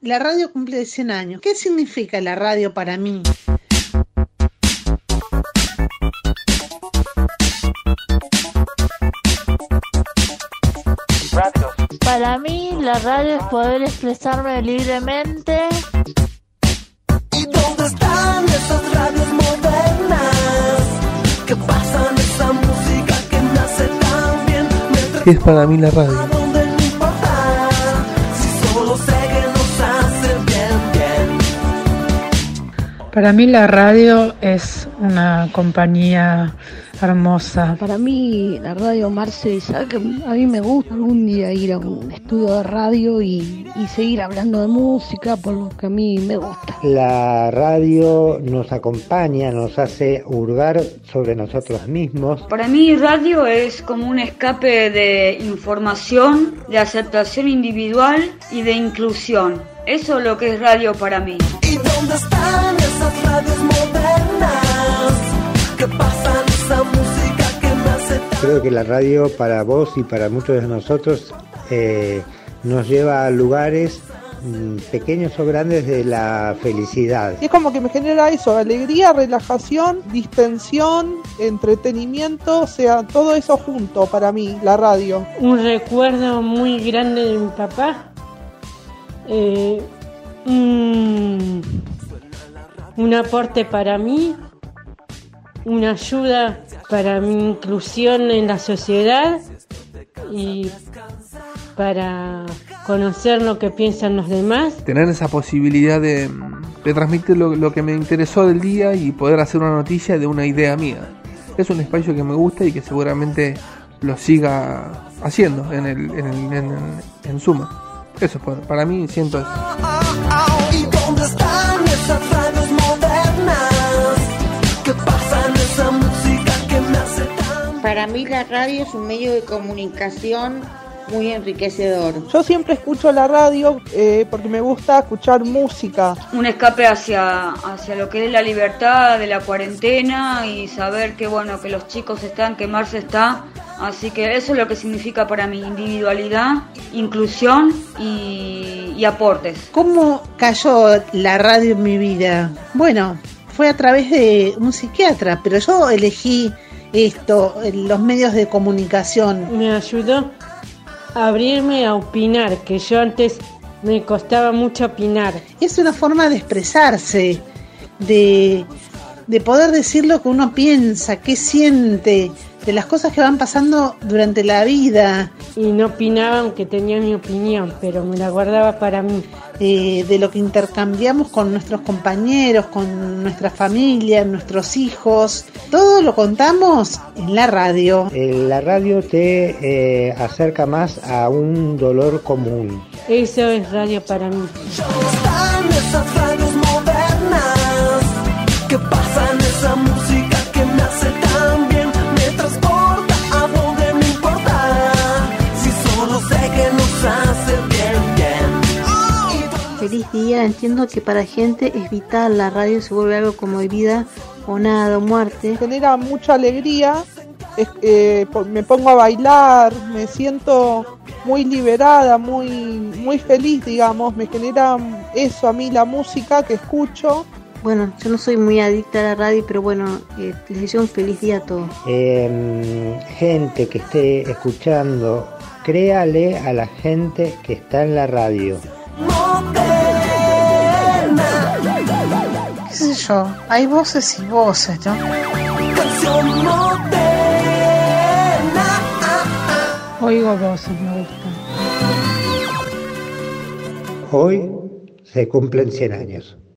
La radio cumple 100 años. ¿Qué significa la radio para mí? Para mí la radio es poder expresarme libremente. ¿Y dónde están esas radios modernas que pasan esa música que nace tan bien? ¿Qué es para mí la radio? Para mí la radio es una compañía hermosa. Para mí la radio Marce, sabe que a mí me gusta algún día ir a un estudio de radio y, y seguir hablando de música por lo que a mí me gusta. La radio nos acompaña, nos hace hurgar sobre nosotros mismos. Para mí radio es como un escape de información, de aceptación individual y de inclusión. Eso es lo que es radio para mí. ¿Y dónde están esas radios modernas que pasan esa música que nace tan Creo que la radio para vos y para muchos de nosotros eh, nos lleva a lugares mm, pequeños o grandes de la felicidad. Y es como que me genera eso, alegría, relajación, distensión, entretenimiento, o sea, todo eso junto para mí, la radio. un recuerdo muy grande de mi papá. Eh, un, un aporte para mí, una ayuda para mi inclusión en la sociedad y para conocer lo que piensan los demás. Tener esa posibilidad de, de transmitir lo, lo que me interesó del día y poder hacer una noticia de una idea mía. Es un espacio que me gusta y que seguramente lo siga haciendo en, el, en, el- en- en suma. Eso, es para mí siento eso. Para mí la radio es un medio de comunicación muy enriquecedor. Yo siempre escucho la radio eh, porque me gusta escuchar música. Un escape hacia, hacia lo que es la libertad de la cuarentena y saber que bueno, que los chicos están, que Marce está. Así que eso es lo que significa para mí individualidad, inclusión y, y aportes. ¿Cómo cayó la radio en mi vida? Bueno, fue a través de un psiquiatra, pero yo elegí esto, los medios de comunicación. Me ayudó a abrirme a opinar, que yo antes me costaba mucho opinar. Es una forma de expresarse, de, de poder decir lo que uno piensa, qué siente, de las cosas que van pasando durante la vida. Y no opinaba aunque tenía mi opinión, pero me la guardaba para mí. eh, de lo que intercambiamos con nuestros compañeros, con nuestra familia, nuestros hijos. Todo lo contamos en la radio. Eh, La radio te eh, acerca más a un dolor común. Eso es radio para mí. Feliz día, entiendo que para gente es vital, la radio se vuelve algo como vida o nada o muerte. Genera mucha alegría, es- eh, me pongo a bailar, me siento muy liberada, muy, muy feliz, digamos, me genera eso a mí la música que escucho. Bueno, yo no soy muy adicta a la radio, pero bueno, eh, les deseo un feliz día a todos. Eh, gente que esté escuchando, créale a la gente que está en la radio. Yo? Hay voces y voces, ¿no? canción moderna Oigo voces, me gusta. Hoy se cumplen 100 años.